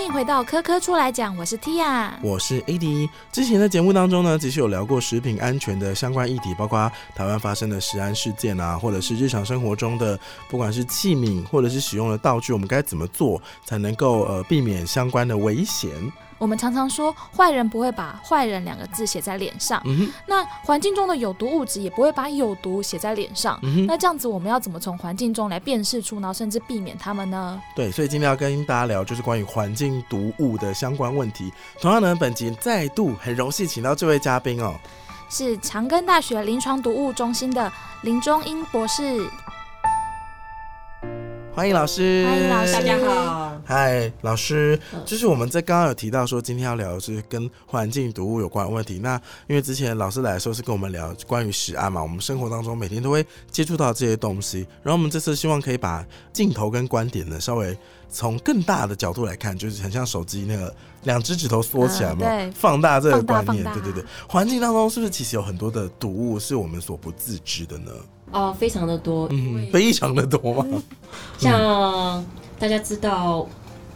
欢迎回到科科出来讲，我是 Tia，我是 AD。之前的节目当中呢，其实有聊过食品安全的相关议题，包括台湾发生的食安事件啊，或者是日常生活中的不管是器皿或者是使用的道具，我们该怎么做才能够呃避免相关的危险。我们常常说，坏人不会把“坏人”两个字写在脸上，那环境中的有毒物质也不会把“有毒”写在脸上。那这样子，我们要怎么从环境中来辨识出，然后甚至避免它们呢？对，所以今天要跟大家聊，就是关于环境毒物的相关问题。同样呢，本集再度很荣幸请到这位嘉宾哦，是长庚大学临床毒物中心的林中英博士。欢迎老师，欢迎老师，大家好。嗨，老师，就是我们在刚刚有提到说，今天要聊的是跟环境毒物有关的问题。那因为之前老师来的时候是跟我们聊关于食安嘛，我们生活当中每天都会接触到这些东西。然后我们这次希望可以把镜头跟观点呢，稍微从更大的角度来看，就是很像手机那个两只指头缩起来嘛，放大这个观念。对对对，环境当中是不是其实有很多的毒物是我们所不自知的呢？哦，非常的多，嗯，非常的多嘛。像大家知道，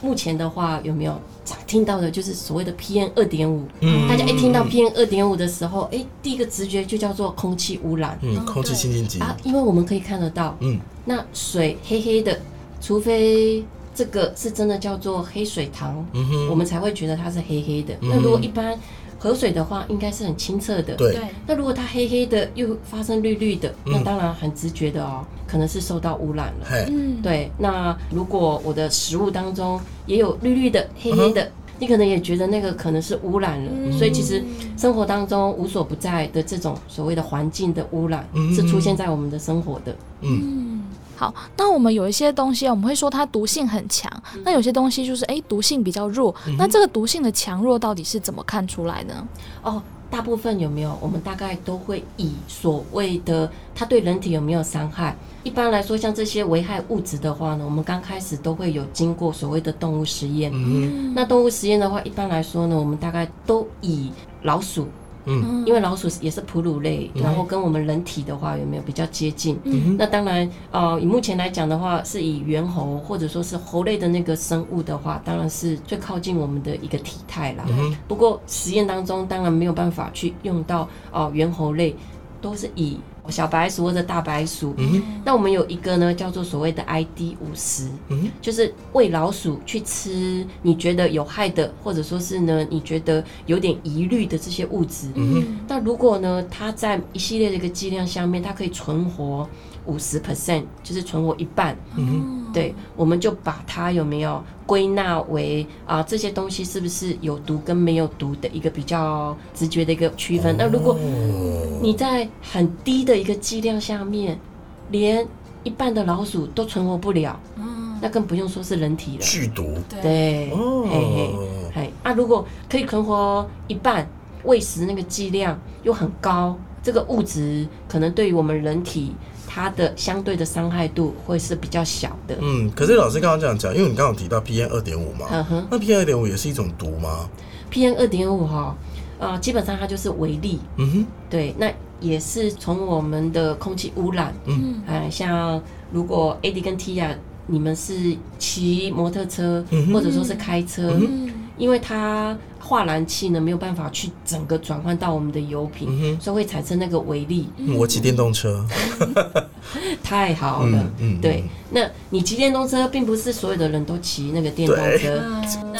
目前的话有没有常听到的，就是所谓的 PM 二点五？嗯，大家一听到 PM 二点五的时候，哎，第一个直觉就叫做空气污染，嗯，空气清净机啊，因为我们可以看得到，嗯，那水黑黑的，除非这个是真的叫做黑水塘，嗯，我们才会觉得它是黑黑的。那如果一般。河水的话，应该是很清澈的。对。那如果它黑黑的，又发生绿绿的，那当然很直觉的哦，可能是受到污染了。嗯。对。那如果我的食物当中也有绿绿的、黑黑的，你可能也觉得那个可能是污染了。所以其实生活当中无所不在的这种所谓的环境的污染，是出现在我们的生活的。嗯。好，那我们有一些东西，我们会说它毒性很强。那有些东西就是哎，毒性比较弱。那这个毒性的强弱到底是怎么看出来呢？哦，大部分有没有？我们大概都会以所谓的它对人体有没有伤害。一般来说，像这些危害物质的话呢，我们刚开始都会有经过所谓的动物实验。嗯，那动物实验的话，一般来说呢，我们大概都以老鼠。嗯，因为老鼠也是哺乳类，然后跟我们人体的话有没有比较接近？嗯，那当然，呃，以目前来讲的话，是以猿猴或者说是猴类的那个生物的话，当然是最靠近我们的一个体态啦。嗯，不过实验当中当然没有办法去用到哦猿猴类，都是以。小白鼠或者大白鼠，那我们有一个呢，叫做所谓的 ID 五十，就是喂老鼠去吃你觉得有害的，或者说是呢你觉得有点疑虑的这些物质。那如果呢它在一系列的一个剂量下面，它可以存活。五十 percent 就是存活一半，嗯，对，我们就把它有没有归纳为啊这些东西是不是有毒跟没有毒的一个比较直觉的一个区分。那如果你在很低的一个剂量下面，连一半的老鼠都存活不了，嗯，那更不用说是人体了，剧毒，对，嘿嘿，嘿，啊，如果可以存活一半，喂食那个剂量又很高，这个物质可能对于我们人体。它的相对的伤害度会是比较小的。嗯，可是老师刚刚这样讲，因为你刚刚提到 PM 二点五嘛，嗯哼，那 PM 二点五也是一种毒吗？PM 二点五哈，呃，基本上它就是微粒。嗯哼，对，那也是从我们的空气污染。嗯，哎，像如果 AD 跟 Tia 你们是骑摩托车，或者说是开车，因为它。化燃气呢没有办法去整个转换到我们的油品，所以会产生那个微粒。我骑电动车，太好了。嗯，对。那你骑电动车，并不是所有的人都骑那个电动车。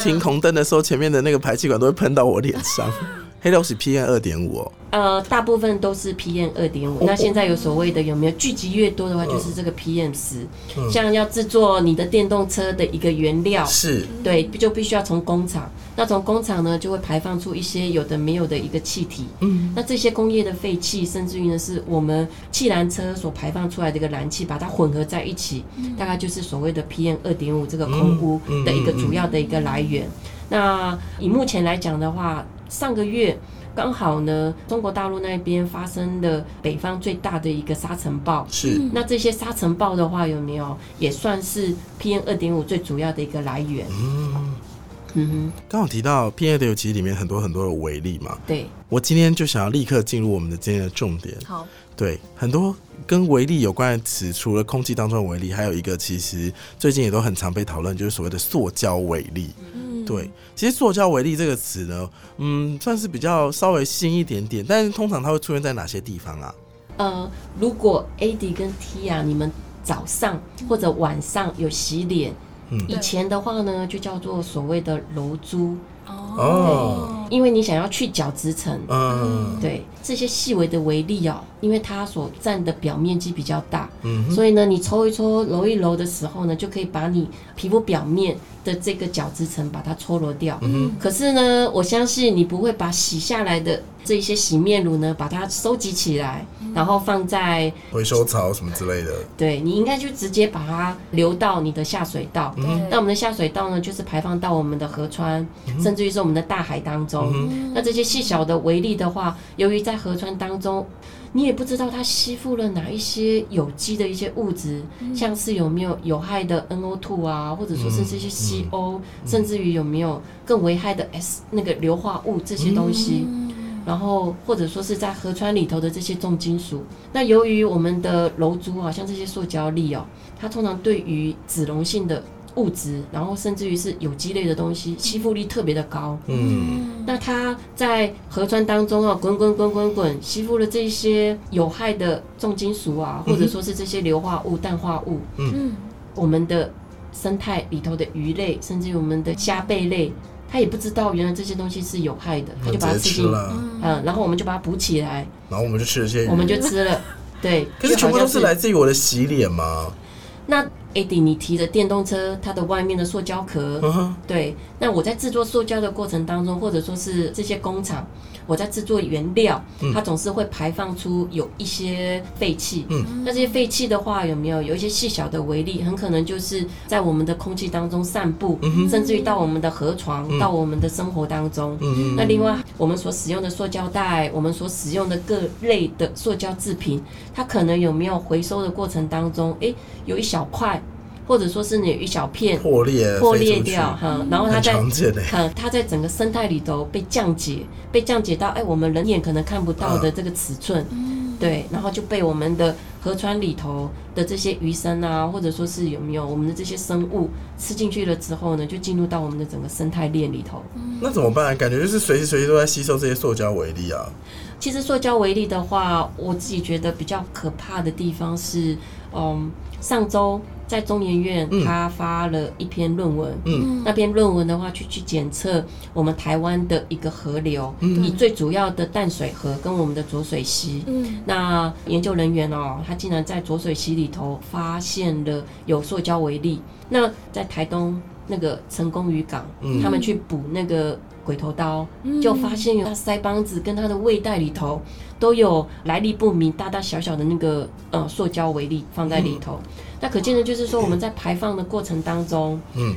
停红灯的时候，前面的那个排气管都会喷到我脸上。黑都是 PM 二点五哦。呃，大部分都是 PM 二点五。那现在有所谓的有没有聚集越多的话，就是这个 PM 十。像要制作你的电动车的一个原料，是对，就必须要从工厂。那从工厂呢，就会排放出一些有的没有的一个气体。嗯。那这些工业的废气，甚至于呢，是我们气燃车所排放出来的一个燃气，把它混合在一起，大概就是所谓的 PM 二点五这个空污的一个主要的一个来源。那以目前来讲的话，上个月刚好呢，中国大陆那边发生的北方最大的一个沙尘暴，是。那这些沙尘暴的话，有没有也算是 PM 二点五最主要的一个来源？嗯。嗯哼，刚好提到 PM 二点五其实里面很多很多的微粒嘛，对，我今天就想要立刻进入我们的今天的重点。好，对，很多跟微粒有关的词，除了空气当中的微粒，还有一个其实最近也都很常被讨论，就是所谓的塑胶微粒。对，其实塑胶微粒这个词呢，嗯，算是比较稍微新一点点，但是通常它会出现在哪些地方啊？呃，如果 A D 跟 T 啊，你们早上或者晚上有洗脸，嗯以前的话呢，就叫做所谓的楼珠，哦，因为你想要去角质层。嗯对这些细微的微粒哦，因为它所占的表面积比较大，嗯哼，所以呢，你搓一搓、揉一揉的时候呢，就可以把你皮肤表面的这个角质层把它搓揉掉。嗯可是呢，我相信你不会把洗下来的这些洗面乳呢，把它收集起来，然后放在回收槽什么之类的，对你应该就直接把它流到你的下水道。对。那我们的下水道呢，就是排放到我们的河川，甚至于是我们的大海当中。嗯那这些细小的微粒的话，由于在河川当中，你也不知道它吸附了哪一些有机的一些物质，像是有没有有害的 NO2 啊，或者说是这些 CO，、甚至于有没有更危害的 S 那个硫化物这些东西。然后或者说是在河川里头的这些重金属，那由于我们的楼珠啊，像这些塑胶粒哦，它通常对于脂溶性的物质，然后甚至于是有机类的东西，吸附力特别的高。嗯。那它在河川当中啊，滚滚滚滚滚，吸附了这些有害的重金属啊，或者说是这些硫化物、氮化物，嗯，我们的生态里头的鱼类，甚至于我们的虾贝类，它也不知道原来这些东西是有害的，他就把它吃了，嗯，然后我们就把它补起来，然后我们就吃了这些鱼，我们就吃了。对，可是全部就好像都是来自于我的洗脸吗？那 AD 你提的电动车，它的外面的塑胶壳，对，那我在制作塑胶的过程当中，或者说是这些工厂，我在制作原料，它总是会排放出有一些废气。嗯，那这些废气的话，有没有？有一些细小的微粒，很可能就是在我们的空气当中散布，甚至于到我们的河床，到我们的生活当中。嗯那另外，我们所使用的塑胶袋，我们所使用的各类的塑胶制品，它可能有没有回收的过程当中，诶，有一小块，或者说是你有一小片破裂破裂掉，哈，然后它在常见诶。看它在整个生态里头被降解，被降解到哎，我们人眼可能看不到的这个尺寸，对，然后就被我们的河川里头的这些鱼生啊，或者说是有没有我们的这些生物吃进去了之后呢，就进入到我们的整个生态链里头。那怎么办？感觉就是随时随地都在吸收这些塑胶微粒啊。其实塑胶为例的话，我自己觉得比较可怕的地方是，嗯，上周在中研院嗯。他发了一篇论文，嗯。那篇论文的话，去去检测我们台湾的一个河流，嗯。以最主要的淡水河跟我们的浊水溪。嗯。那研究人员哦，他竟然在浊水溪里头发现了有塑胶微粒。那在台东那个成功渔港，嗯。他们去捕那个鬼头刀，嗯就发现有他腮帮子跟他的胃袋里头都有来历不明、大大小小的那个呃塑胶微粒放在里头。那可见的就是说，我们在排放的过程当中，嗯，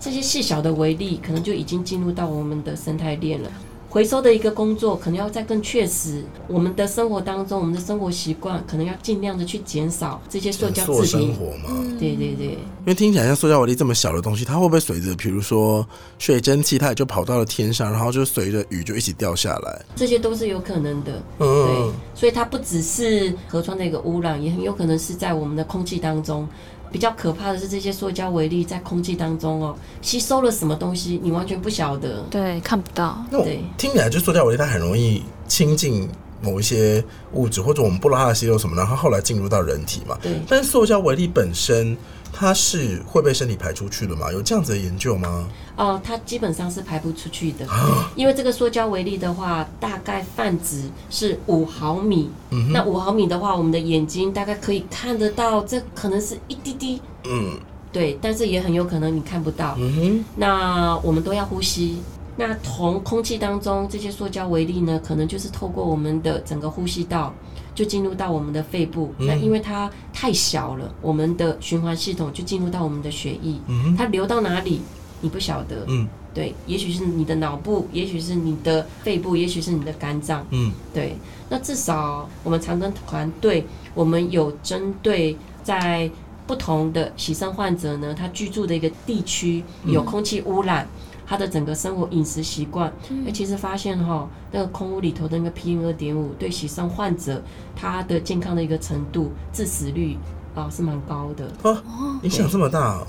这些细小的微粒可能就已经进入到我们的生态链了。回收的一个工作可能要再更确实，我们的生活当中，我们的生活习惯可能要尽量的去减少这些塑胶做制品。生活嘛。对对对，因为听起来像塑胶微粒这么小的东西，它会不会随着比如说水蒸气，它也就跑到了天上，然后就随着雨就一起掉下来？这些都是有可能的。嗯对嗯，，所以它不只是河川的一个污染，也很有可能是在我们的空气当中。比较可怕的是，这些塑胶微粒在空气当中哦，吸收了什么东西，你完全不晓得。对，看不到。那我听起来就塑胶微粒它很容易亲近某一些物质，或者我们不知道它的吸收什么，然后后来进入到人体嘛。对，但是塑胶微粒本身它是会被身体排出去的吗？有这样子的研究吗？哦，它基本上是排不出去的，啊，因为这个塑胶微粒的话，大概泛值是五毫米。嗯那五毫米的话，我们的眼睛大概可以看得到，这可能是一滴滴，嗯对，但是也很有可能你看不到。嗯哼，那我们都要呼吸。那从空气当中这些塑胶微粒呢，可能就是透过我们的整个呼吸道，就进入到我们的肺部。嗯那因为它太小了，我们的循环系统就进入到我们的血液，嗯，它流到哪里你不晓得。嗯对，也许是你的脑部，也许是你的肺部，也许是你的肝脏。嗯对，那至少我们长庚团队，我们有针对在不同的洗肾患者呢，他居住的一个地区有空气污染。他的整个生活饮食习惯，哎、其实发现哈，那个空屋里头的那个 PM 二点五，对洗肾患者他的健康的一个程度，致死率啊是蛮高的。哦，影响这么大，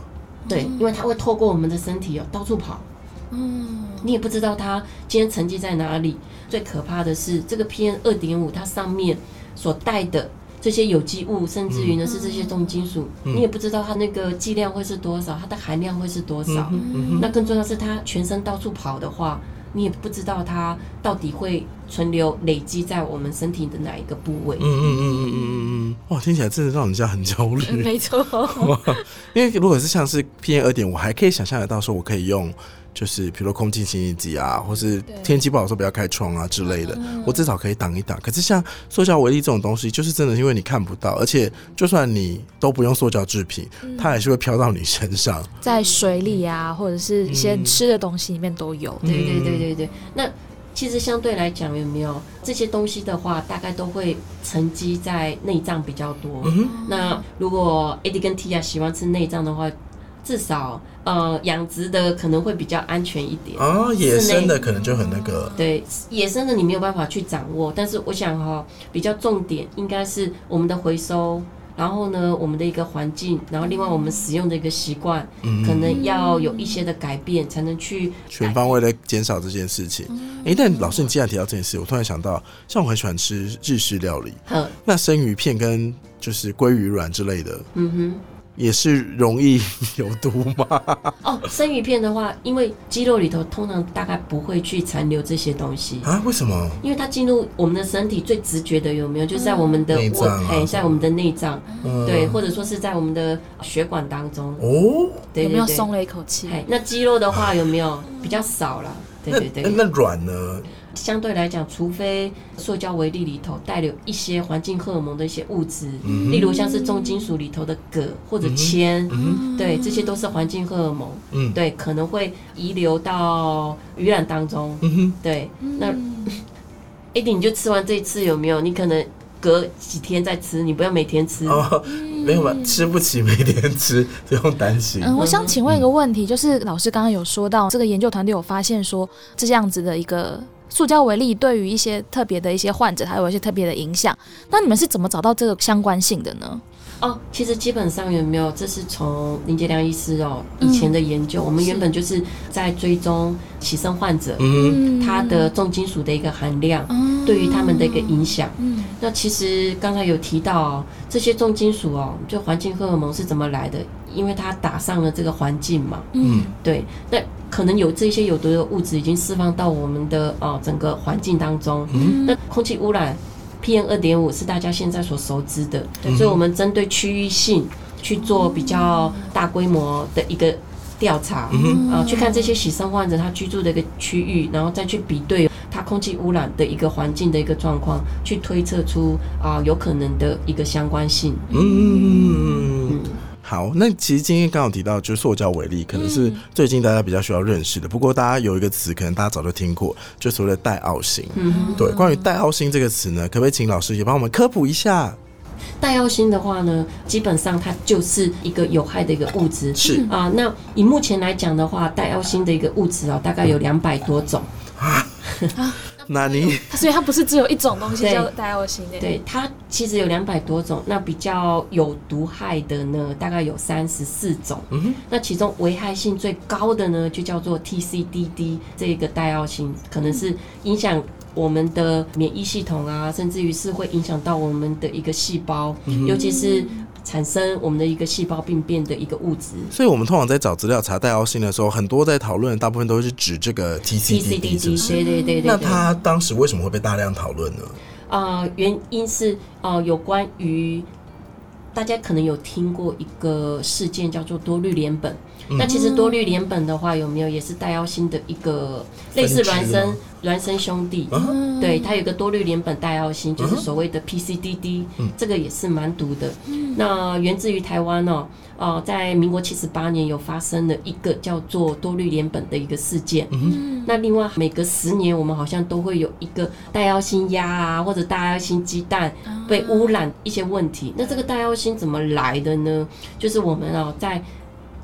对，因为它会透过我们的身体哦到处跑，嗯，你也不知道它今天沉积在哪里。最可怕的是，这个 PM 二点五它上面所带的这些有机物，甚至于呢是这些重金属，你也不知道它那个剂量会是多少，它的含量会是多少。那更重要是，它全身到处跑的话。你也不知道它到底会存留累积在我们身体的哪一个部位。嗯嗯嗯嗯嗯嗯嗯，哇，听起来真的让人家很焦虑。没错，因为如果是像是 PM 二点，我还可以想象得到说，我可以用。就是比如空气清新机啊，或是天气不好时候不要开窗啊之类的，我至少可以挡一挡。可是像塑胶微粒这种东西，就是真的因为你看不到，而且就算你都不用塑胶制品，它还是会飘到你身上，在水里啊，或者是一些吃的东西里面都有。对对对对对。那其实相对来讲，有没有这些东西的话，大概都会沉积在内脏比较多。嗯那如果 A D 跟 T 啊喜欢吃内脏的话。至少，呃，养殖的可能会比较安全一点啊。野生的可能就很那个。对，野生的你没有办法去掌握。但是我想哈，比较重点应该是我们的回收，然后呢，我们的一个环境，然后另外我们使用的一个习惯，可能要有一些的改变，才能去全方位的减少这件事情。哎，但老师，你既然提到这件事，我突然想到，像我很喜欢吃日式料理，那生鱼片跟就是鲑鱼卵之类的，嗯哼。也是容易 有毒吗？哦，生鱼片的话，因为肌肉里头通常大概不会去残留这些东西啊？为什么？因为它进入我们的身体最直觉的有没有？就是在我们的内脏，哎，在我们的内脏，对，或者说是在我们的血管当中哦。有没有松了一口气？那肌肉的话有没有比较少了？对对对。那软呢？相对来讲，除非塑胶微粒里头带有一些环境荷尔蒙的一些物质，例如像是重金属里头的铬或者铅，对，这些都是环境荷尔蒙，对，可能会遗留到鱼卵当中，对。那 a d 你就吃完这一次有没有？你可能隔几天再吃，你不要每天吃。没有吧？吃不起，每天吃，不用担心。嗯，我想请问一个问题，就是老师刚刚有说到，这个研究团队有发现说，这样子的一个。塑胶为例，对于一些特别的一些患者，它有一些特别的影响。那你们是怎么找到这个相关性的呢？哦，其实基本上有没有？这是从林杰良医师哦以前的研究，我们原本就是在追踪起生患者，嗯，他的重金属的一个含量，对于他们的一个影响。嗯，那其实刚才有提到这些重金属哦，就环境荷尔蒙是怎么来的？因为它打上了这个环境嘛，嗯，对，那可能有这些有毒的物质已经释放到我们的哦整个环境当中，嗯，那空气污染 PM 二点五是大家现在所熟知的，所以我们针对区域性去做比较大规模的一个调查，啊，去看这些洗生患者他居住的一个区域，然后再去比对他空气污染的一个环境的一个状况，去推测出啊有可能的一个相关性，嗯。好，那其实今天刚好提到，就是塑胶为例，可能是最近大家比较需要认识的。不过，大家有一个词，可能大家早就听过，就所谓的带奥星。嗯，对，关于带奥星这个词呢，可不可以请老师也帮我们科普一下？带奥星的话呢，基本上它就是一个有害的一个物质。是啊，那以目前来讲的话，带奥星的一个物质啊，大概有两百多种。啊。那你，所以它不是只有一种东西叫戴奥星的，对它其实有两百多种。那比较有毒害的呢，大概有三十四种。嗯那其中危害性最高的呢，就叫做 TCDD 这个戴奥星，可能是影响我们的免疫系统啊，甚至于是会影响到我们的一个细胞，尤其是。产生我们的一个细胞病变的一个物质，所以我们通常在找资料查带奥性的时候，很多在讨论，大部分都是指这个 TCDD，对对对对。那他当时为什么会被大量讨论呢？啊，原因是啊，有关于大家可能有听过一个事件叫做多氯联苯。那其实多氯联苯的话，有没有也是带奥星的一个类似孪生孪生兄弟？对，它有个多氯联苯带奥星，就是所谓的 PCDD，这个也是蛮毒的。那源自于台湾哦，哦，在民国七十八年有发生了一个叫做多氯联苯的一个事件。那另外每隔十年，我们好像都会有一个带奥星鸭啊，或者带奥星鸡蛋被污染一些问题。那这个带奥星怎么来的呢？就是我们哦在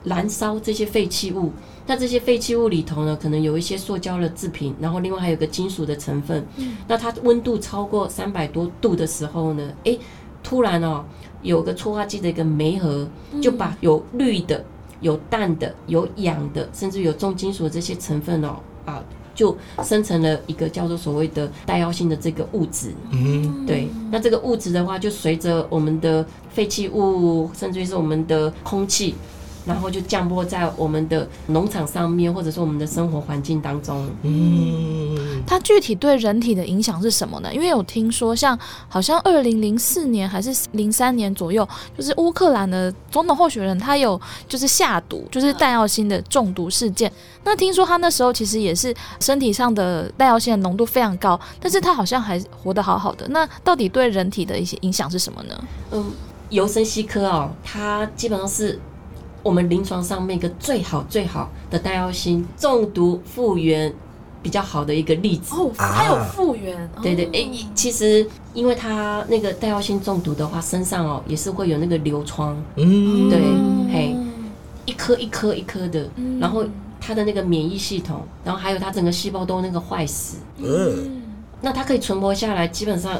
燃烧这些废弃物，那这些废弃物里头呢，可能有一些塑胶的制品，然后另外还有个金属的成分。那它温度超过三百多度的时候呢，诶，突然哦，有个催化剂的一个酶核就把有氯的有氮的、有氧的，甚至有重金属的这些成分哦，啊，就生成了一个叫做所谓的带药性的这个物质。嗯，对，那这个物质的话，就随着我们的废弃物，甚至于是我们的空气。然后就降落在我们的农场上面，或者说我们的生活环境当中。嗯，它具体对人体的影响是什么呢？因为有听说，像好像二零零四年还是零三年左右，就是乌克兰的总统候选人他有就是下毒，就是弹药性的中毒事件。那听说他那时候其实也是身体上的弹药性的浓度非常高，但是他好像还活得好好的。那到底对人体的一些影响是什么呢？嗯，尤森西科哦，它基本上是。我们临床上面一个最好最好的带药性中毒复原比较好的一个例子。哦，还有复原，对对，哎，其实因为它那个带药性中毒的话，身上哦也是会有那个流疮，嗯，对，嘿，一颗一颗一颗的，然后它的那个免疫系统，然后还有它整个细胞都那个坏死，嗯，那它可以存活下来，基本上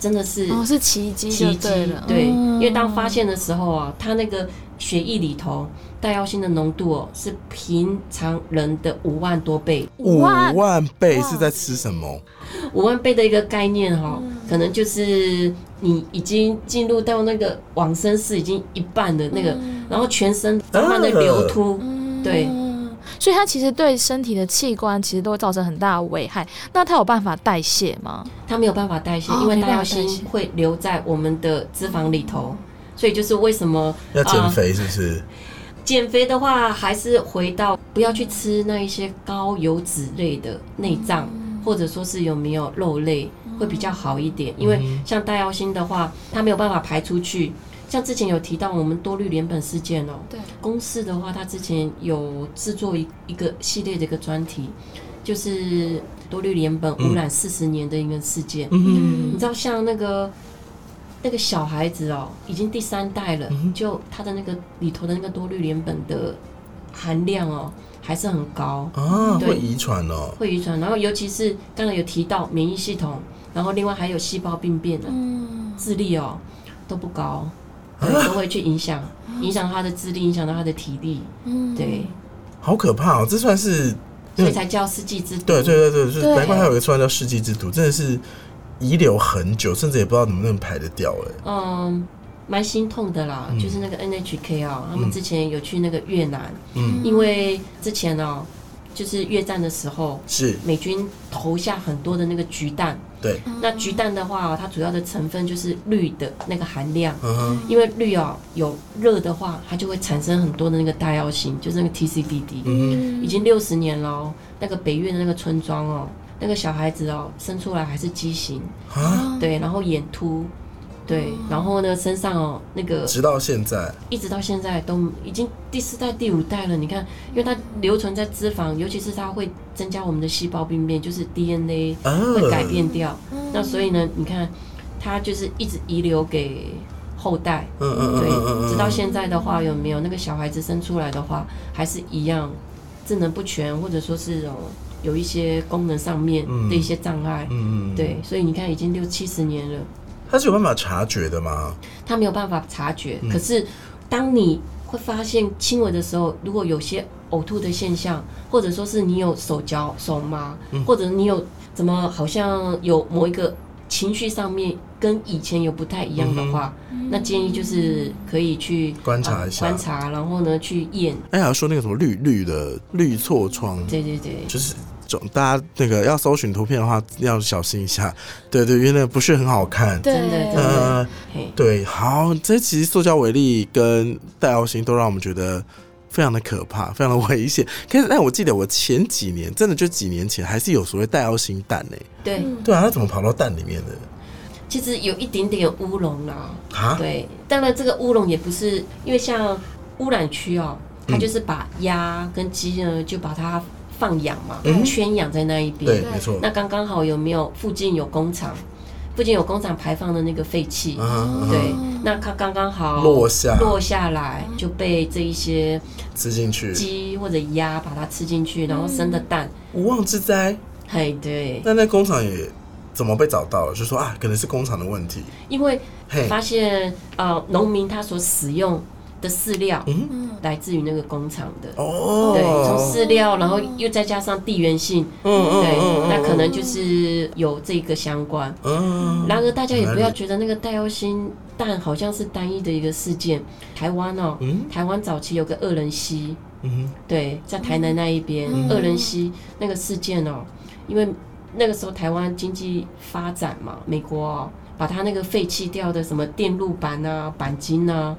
真的是哦是奇迹，奇迹，对，因为当发现的时候啊，它那个。血液里头带药性的浓度哦，是平常人的五万多倍。五万倍是在吃什么？五万倍的一个概念哈，可能就是你已经进入到那个往生室已经一半的那个，然后全身慢慢的流突，对，所以它其实对身体的器官其实都会造成很大的危害。那它有办法代谢吗？它没有办法代谢，因为带药性会留在我们的脂肪里头。所以就是为什么要减肥？是不是？减肥的话，还是回到不要去吃那一些高油脂类的内脏，或者说是有没有肉类会比较好一点。因为像大药心的话，它没有办法排出去。像之前有提到我们多氯联苯事件哦，对，公司的话，它之前有制作一一个系列的一个专题，就是多氯联苯污染四十年的一个事件。嗯，你知道像那个。那个小孩子哦，已经第三代了，就他的那个里头的那个多氯联苯的含量哦，还是很高啊，会遗传哦，会遗传。然后尤其是刚才有提到免疫系统，然后另外还有细胞病变的，智力哦都不高，都会去影响影响他的智力，影响到他的体力。嗯，对，好可怕哦，这算是所以才叫世纪之毒。对对对对，是难怪还有一个说法叫世纪之毒，真的是。遗留很久，甚至也不知道能不能排得掉哎。嗯，蛮心痛的啦，就是那个 NHK 啊，他们之前有去那个越南，嗯，因为之前哦，就是越战的时候，是。美军投下很多的那个橘弹，对，那橘弹的话，它主要的成分就是氯的那个含量，嗯，因为氯啊有热的话，它就会产生很多的那个大药性，就是那个 TCDD，嗯，已经六十年了，那个北越的那个村庄哦。那个小孩子哦，生出来还是畸形。啊，对，然后眼凸，对，然后呢，身上哦，那个直到现在，一直到现在都已经第四代、第五代了。你看，因为它留存在脂肪，尤其是它会增加我们的细胞病变，就是 DNA 会改变掉。那所以呢，你看，它就是一直遗留给后代，嗯嗯对，直到现在的话，有没有？那个小孩子生出来的话，还是一样智能不全，或者说是哦。有一些功能上面的一些障碍，嗯嗯，对，所以你看已经六七十年了，他是有办法察觉的吗？他没有办法察觉，可是当你会发现轻微的时候，如果有些呕吐的现象，或者说是你有手脚手麻，或者你有怎么好像有某一个情绪上面跟以前有不太一样的话，那建议就是可以去观察一下，观察，然后呢去验。哎，要说那个什么绿绿的绿痤疮，对对对，就是。大家那个要搜寻图片的话，要小心一下。对对，因为那不是很好看。真的，呃，对，好，这其实塑胶微粒跟带药型都让我们觉得非常的可怕，非常的危险。可是，但我记得我前几年，真的就几年前，还是有所谓带药型蛋呢。对，对啊，它怎么跑到蛋里面的？其实有一点点乌龙啦。啊，对，当然这个乌龙也不是因为像污染区哦，它就是把鸭跟鸡呢，就把它。放养嘛，圈养在那一边，对，没错。那刚刚好有没有附近有工厂？附近有工厂排放的那个废气，对，那它刚刚好落下落下来，就被这一些吃进去鸡或者鸭把它吃进去，然后生的蛋，无妄之灾。嘿，对。那那工厂也怎么被找到了？就说啊，可能是工厂的问题，因为发现呃，农民他所使用的饲料，嗯来自于那个工厂的。哦，对，从饲料，然后又再加上地缘性，嗯嗯对嗯，那可能就是有这个相关。嗯，然而，大家也不要觉得那个带药星蛋好像是单一的一个事件。台湾哦，嗯。台湾早期有个恶人溪，嗯对，在台南那一边，嗯。恶人溪那个事件哦，因为那个时候台湾经济发展嘛，美国哦，把它那个废弃掉的什么电路板啊、钣金啊，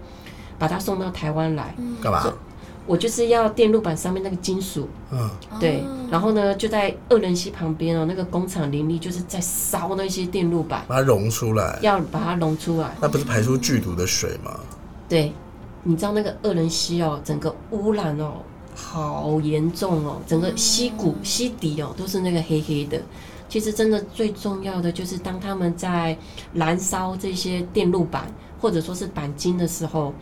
把它送到台湾来。干嘛？我就是要电路板上面那个金属，嗯，对，然后呢，就在恶人溪旁边哦，那个工厂林立，就是在烧那些电路板，把它溶出来，要把它溶出来。那不是排出剧毒的水吗？对，你知道那个恶人溪哦，整个污染哦，好严重哦，整个溪谷、溪底哦，都是那个黑黑的。其实真的最重要的就是，当他们在燃烧这些电路板或者说是钣金的时候，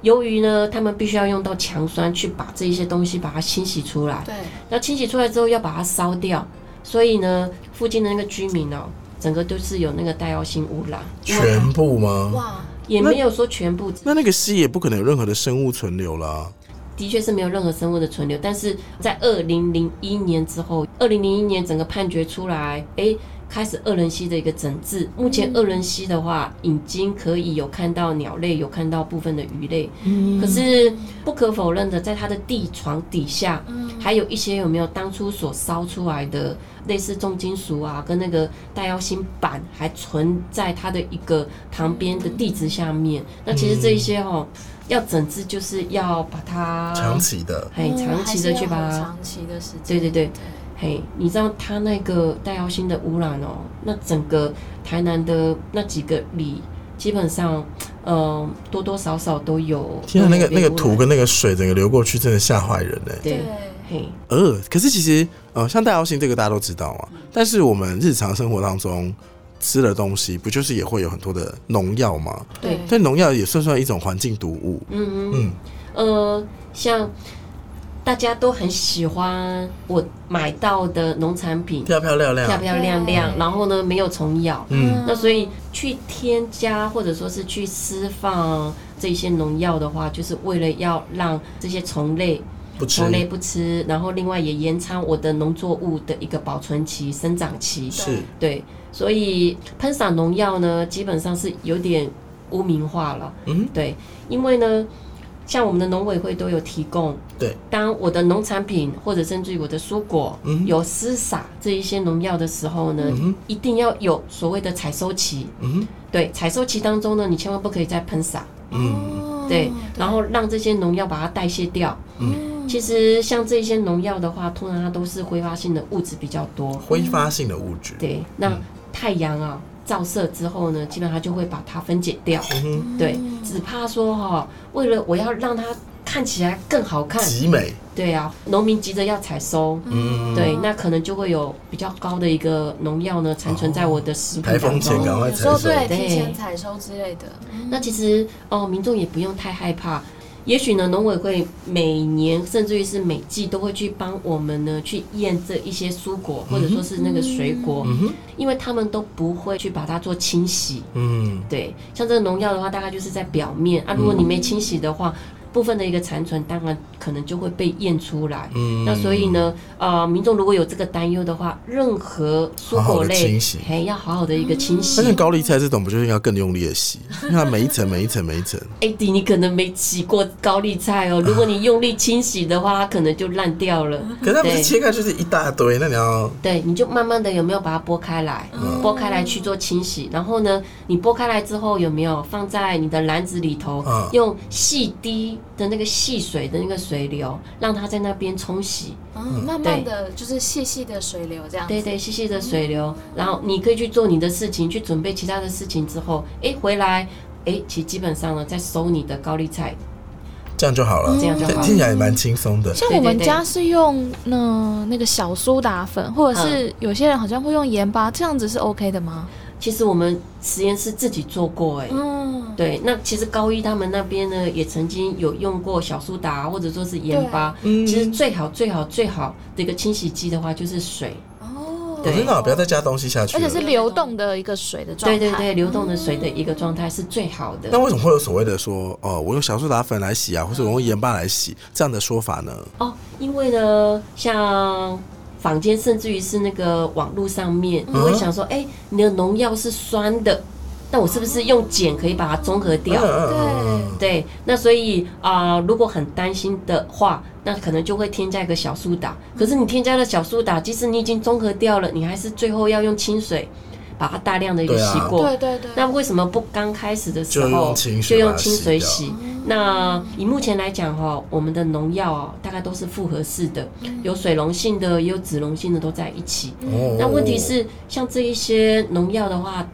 由于呢，他们必须要用到强酸去把这一些东西把它清洗出来。对，那清洗出来之后要把它烧掉，所以呢，附近的那个居民哦，整个都是有那个带药性污染，全部吗？哇，也没有说全部，那那个溪也不可能有任何的生物存留啦。的确是没有任何生物的存留。但是在二零零一年之后，二零零一年整个判决出来，诶，开始二人溪的一个整治。目前二人溪的话，已经可以有看到鸟类，有看到部分的鱼类。可是不可否认的，在它的地床底下，还有一些有没有当初所烧出来的类似重金属啊，跟那个带药锌板还存在它的一个旁边的地质下面。那其实这一些哦，要整治就是要把它长期的，嘿长期的去把它，长期的时间，对对对。嘿，你知道它那个带药锌的污染哦，那整个台南的那几个里，基本上，呃，多多少少都有。天啊，那个那个土跟那个水整个流过去，真的吓坏人哎。对对，嘿，呃，可是其实呃，像带药性这个大家都知道嘛，但是我们日常生活当中吃的东西，不就是也会有很多的农药吗？对，但农药也算算一种环境毒物。嗯嗯嗯，呃，像大家都很喜欢我买到的农产品，漂漂亮亮，漂漂亮亮，然后呢没有虫咬。嗯那所以去添加或者说是去释放这些农药的话，就是为了要让这些虫类不吃。虫类不吃，然后另外也延长我的农作物的一个保存期、生长期。是。对，所以喷洒农药呢，基本上是有点污名化了。嗯，对，因为呢，像我们的农委会都有提供，对，当我的农产品或者甚至于我的蔬果、嗯有施洒这一些农药的时候呢，嗯一定要有所谓的采收期。嗯对，采收期当中呢，你千万不可以再喷洒，嗯。哦对，然后让这些农药把它代谢掉。嗯其实像这些农药的话，通常它都是挥发性的物质比较多。挥发性的物质。对，那嗯太阳啊照射之后呢，基本上它就会把它分解掉。嗯哼，对，只怕说哈、为了我要让它看起来更好看，极美。对啊，农民急着要采收，嗯，对，那可能就会有比较高的一个农药呢残存在我的食谱台风当中。前赶快有时候采收。对对提前采收之类的，那其实哦，民众也不用太害怕。也许呢，农委会每年甚至于是每季都会去帮我们呢去验这一些蔬果或者说是那个水果，嗯，因为他们都不会去把它做清洗。嗯，对，像这个农药的话，大概就是在表面。啊，如果你没清洗的话，部分的一个残存，当然可能就会被验出来。嗯那所以呢，呃，民众如果有这个担忧的话，任何蔬果类清洗，嘿，要好好的一个清洗但。是高丽菜这种不就是要更用力的洗，因为它每一层每一层每一层。哎迪，你可能没洗过高丽菜哦，如果你用力清洗的话，它可能就烂掉了。可是它不是切开就是一大堆，那你要对，你就慢慢的有没有把它剥开来，剥开来去做清洗，然后呢，你剥开来之后有没有放在你的篮子里头，嗯用细滴的那个细水的那个水流，让它在那边冲洗，嗯，慢慢的就是细细的水流这样子，对对，细细的水流，然后你可以去做你的事情，去准备其他的事情之后，哎，回来。哎，其实基本上呢，在收你的高丽菜，这样就好了，这样就好。了听起来也蛮轻松的。像我们家是用那那个小苏打粉，或者是有些人好像会用盐巴，这样子是 OK 的吗？其实我们实验室自己做过，哎，嗯，对，那其实高一他们那边呢，也曾经有用过小苏打或者说是盐巴。嗯其实最好最好最好的一个清洗剂的话，就是水。哦，我真的不要再加东西下去。而且是流动的一个水的状态。对对对，流动的水的一个状态是最好的。那为什么会有所谓的说，哦，我用小苏打粉来洗啊，或者我用盐巴来洗这样的说法呢？哦，因为呢，像坊间甚至于是那个网络上面，你会想说，哎，你的农药是酸的。那我是不是用碱可以把它中和掉？对对，那所以啊，如果很担心的话，那可能就会添加一个小苏打。可是你添加了小苏打，即使你已经中和掉了，你还是最后要用清水把它大量的一个洗过。对对对。那为什么不刚开始的时候就用清水洗？那以目前来讲哈，我们的农药哦大概都是复合式的，有水溶性的，也有脂溶性的都在一起。那问题是像这一些农药的话。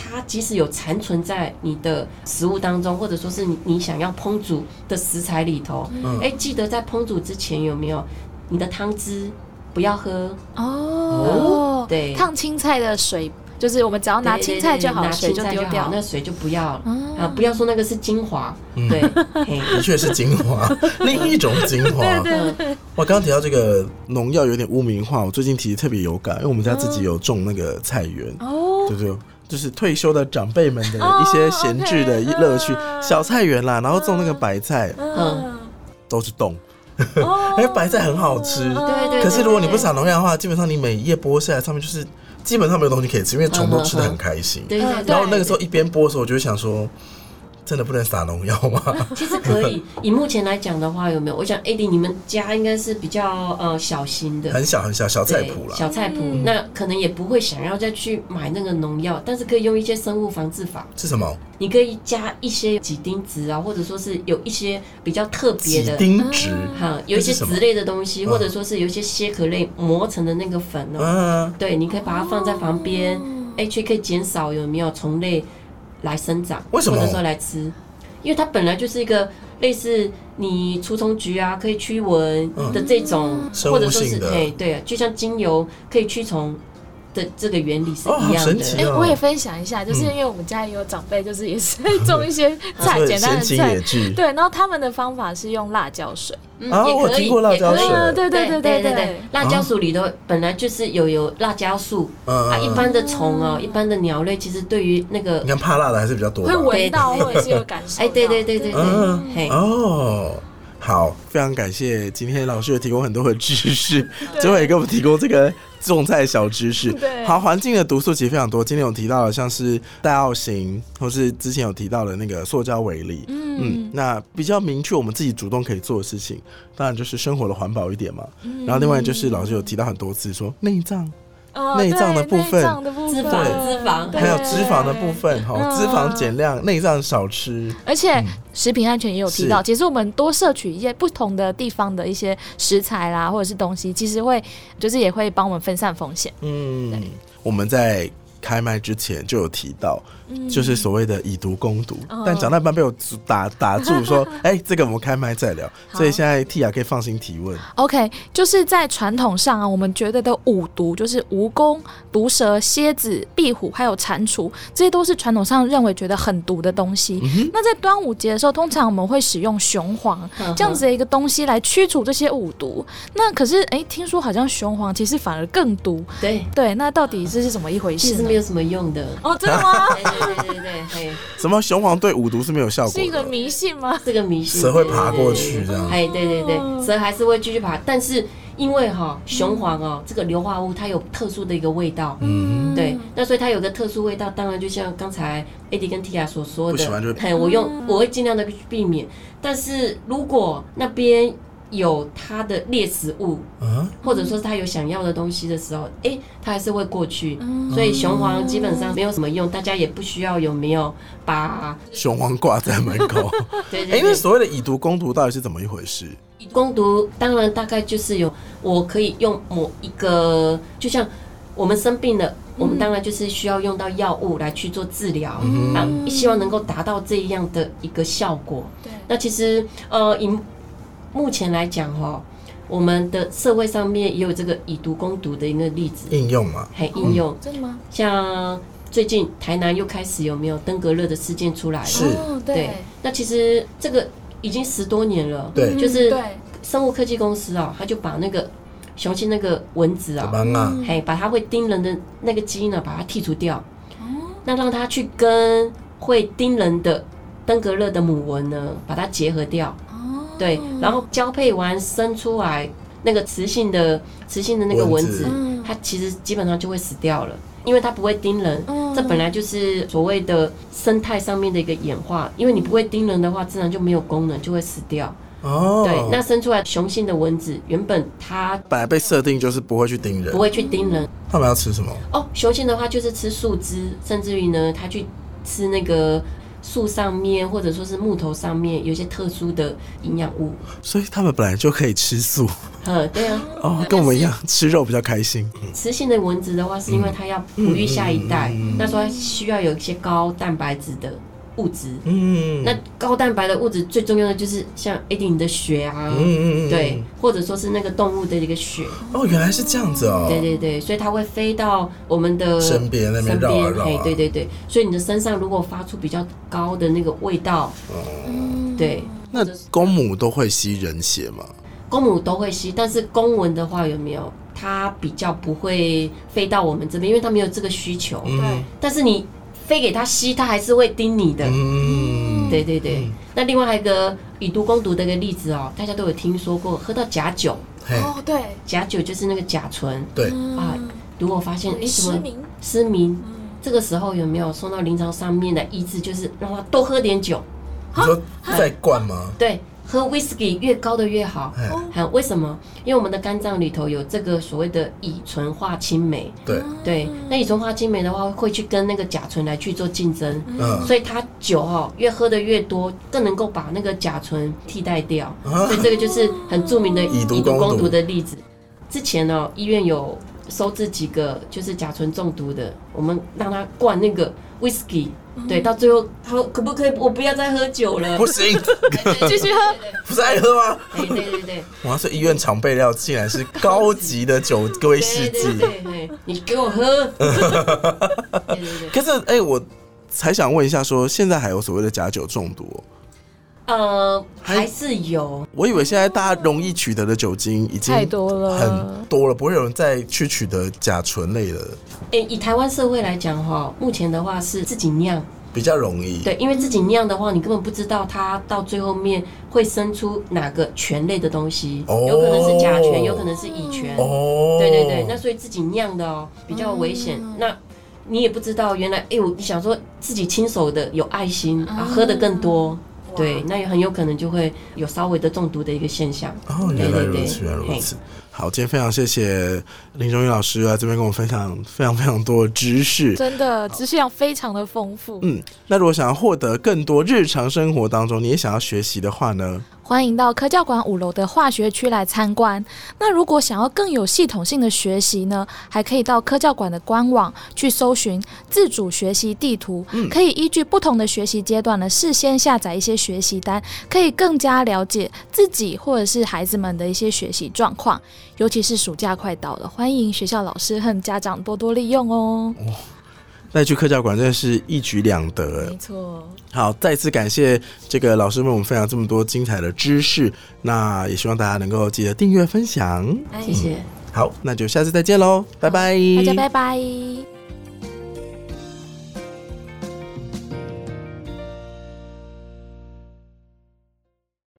它即使有残存在你的食物当中，或者说是你你想要烹煮的食材里头，哎，记得在烹煮之前有没有你的汤汁不要喝哦。对，烫青菜的水就是我们只要拿青菜就好，水就丢掉，那水就不要了啊！不要说那个是精华，对，的确是精华，另一种精华。对对。我刚刚提到这个农药有点污名化，我最近其实特别有感，因为我们家自己有种那个菜园哦，对对。就是退休的长辈们的一些闲置的乐趣，小菜园啦，然后种那个白菜，嗯，都是冻，因为 白菜很好吃，对对。可是如果你不撒农药的话，基本上你每一页剥下来，上面就是基本上没有东西可以吃，因为虫都吃的很开心。对对。然后那个时候一边播的时候，我就想说。真的不能撒农药吗？其实可以。以目前来讲的话，有没有？我想，AD，你们家应该是比较呃小型的，很小很小小菜谱了。小菜谱，那可能也不会想要再去买那个农药，但是可以用一些生物防治法。是什么？你可以加一些几丁质啊，或者说是有一些比较特别的几丁质，哈，有一些籽类的东西，或者说是有一些蟹壳类磨成的那个粉哦。对，你可以把它放在旁边，哎，却可以减少有没有虫类。来生长，或者说来吃，因为它本来就是一个类似你除虫菊啊，可以驱蚊的这种，或者说是哎对，啊就像精油可以驱虫。的这个原理是一样的。哎，我也分享一下，就是因为我们家也有长辈，就是也是种一些 菜，简单的菜。对，然后他们的方法是用辣椒水。啊，我听过辣椒水。对对对对对对。辣椒水里头本来就是有有辣椒素啊，一般的虫哦，一般的鸟类，其实对于那个你看怕辣的还是比较多，会闻到或者是有感受。哎，对对对对对。哦。好，非常感谢今天老师有提供很多的知识，最后也给我们提供这个种菜小知识。好，环境的毒素其实非常多，今天有提到的像是戴奥型，或是之前有提到的那个塑胶为例。嗯，那比较明确我们自己主动可以做的事情，当然就是生活的环保一点嘛。然后另外就是老师有提到很多次说内脏。内脏的部分，脂肪，脂肪，还有脂肪的部分，哈，脂肪减量，内脏少吃。而且食品安全也有提到，其实我们多摄取一些不同的地方的一些食材啦，或者是东西，其实会就是也会帮我们分散风险。嗯，我们在。开麦之前就有提到，就是所谓的以毒攻毒，但讲到一半被我打打住，说：“哎，这个我们开麦再聊。”所以现在 T 啊可以放心提问。OK，就是在传统上啊，我们觉得的五毒就是蜈蚣、毒蛇、蝎子、壁虎，还有蟾蜍，这些都是传统上认为觉得很毒的东西。那在端午节的时候，通常我们会使用雄黄这样子的一个东西来驱除这些五毒。那可是哎，听说好像雄黄其实反而更毒。对对，那到底这是怎么一回事？其实没有什么用的哦，真的吗？对对什么雄黄对五毒是没有效果？是一个迷信吗？是个迷信，蛇会爬过去这样。哎，对对对，蛇还是会继续爬，但是因为哈雄黄哦，这个硫化物它有特殊的一个味道，嗯，对，那所以它有个特殊味道，当然就像刚才 AD 跟 Tia 所说的，哎，我用我会尽量的避免，但是如果那边。有它的猎食物，或者说是它有想要的东西的时候，哎，它还是会过去。所以雄黄基本上没有什么用，大家也不需要有没有把雄黄挂在门口。对 对。哎，那所谓的以毒攻毒到底是怎么一回事？以攻毒当然大概就是有，我可以用某一个，就像我们生病了，我们当然就是需要用到药物来去做治疗，啊，希望能够达到这样的一个效果。对。那其实呃以目前来讲，哈，我们的社会上面也有这个以毒攻毒的一个例子。应用嘛？还应用。真的吗？像最近台南又开始有没有登革热的事件出来？了？是，对。那其实这个已经十多年了，对，就是生物科技公司啊，他就把那个雄性那个蚊子啊、嘿，把它会叮人的那个基因呢，把它剔除掉，那让它去跟会叮人的登革热的母蚊呢，把它结合掉，哦，对，然后交配完生出来那个雌性的雌性的那个蚊蚊子它其实基本上就会死掉了，因为它不会叮人。嗯这本来就是所谓的生态上面的一个演化，因为你不会叮人的话，自然就没有功能，就会死掉。哦，对，那生出来雄性的蚊子，原本它本来被设定就是不会去叮人不，会去叮人他们要吃什么？哦。雄性的话就是吃树枝，甚至于呢，它去吃那个树上面或者说是木头上面有一些特殊的营养物。所以他们本来就可以吃素嗯，对啊，哦，跟我们一样吃肉比较开心。雌性的蚊子的话，是因为它要哺育下一代，那时候需要有一些高蛋白质的物质。嗯，那高蛋白的物质最重要的就是像 AD 你的血啊，嗯嗯嗯对，或者说是那个动物的一个血，哦，原来是这样子哦。对对对，所以它会飞到我们的身边那边绕啊绕啊边嘿，对对对，所以你的身上如果发出比较高的那个味道，嗯对，那公母都会吸人血吗？公母都会吸，但是公蚊的话有没有？它比较不会飞到我们这边，因为它没有这个需求。嗯但是你飞给他吸，他还是会叮你的。嗯，对对对，那另外还有一个以毒攻毒的一个例子哦，大家都有听说过，喝到假酒，哦，对，假酒就是那个甲醇。对，啊。如果发现哎什么失明，失明，这个时候有没有送到临床上面的医治？就是让他多喝点酒，你说再灌吗？对，喝 whisky 越高的越好。哎，还有为什么？因为我们的肝脏里头有这个所谓的乙醇化氢酶，对，对，那乙醇化氢酶的话会去跟那个甲醇来去做竞争，嗯，所以它酒哦越喝的越多，更能够把那个甲醇替代掉，啊。所以这个就是很著名的 以毒攻毒。的例子。之前呢、医院有收治几个就是甲醇中毒的，我们让他灌那个 whisky，对，到最后他说可不可以我不要再喝酒了？不行，继续喝，不是爱喝吗？对，对对对，哇，这医院常备料竟然是高级的酒威士对忌。对对对，你给我喝。对对对，可是，哎、我才想问一下说现在还有所谓的假酒中毒哦、呃，还还是有，我以为现在大家容易取得的酒精已经太多了，很多了，不会有人再去取得甲醇类的，诶，以台湾社会来讲哈，目前的话是自己酿，比较容易。对，因为自己酿的话，你根本不知道它到最后面会生出哪个醛类的东西，哦。有可能是甲醛，有可能是乙醛，哦，对对对，那所以自己酿的哦比较危险，那。你也不知道，原来哎，我你想说自己亲手的有爱心啊，喝的更多，对，那也很有可能就会有稍微的中毒的一个现象。哦，原来对对如此，对原来如此。好，今天非常谢谢林中英老师来这边跟我们分享非常非常多的知识。真的知识量非常的丰富。嗯，那如果想要获得更多日常生活当中你也想要学习的话呢？欢迎到科教馆五楼的化学区来参观。那如果想要更有系统性的学习呢，还可以到科教馆的官网去搜寻自主学习地图，可以依据不同的学习阶段呢，事先下载一些学习单，可以更加了解自己或者是孩子们的一些学习状况。尤其是暑假快到了，欢迎学校老师和家长多多利用哦。那去科教馆真的是一举两得哎没。错，好，再次感谢这个老师为我们分享这么多精彩的知识，那也希望大家能够记得订阅分享。谢谢谢。好，那就下次再见喽，拜拜，大家拜拜。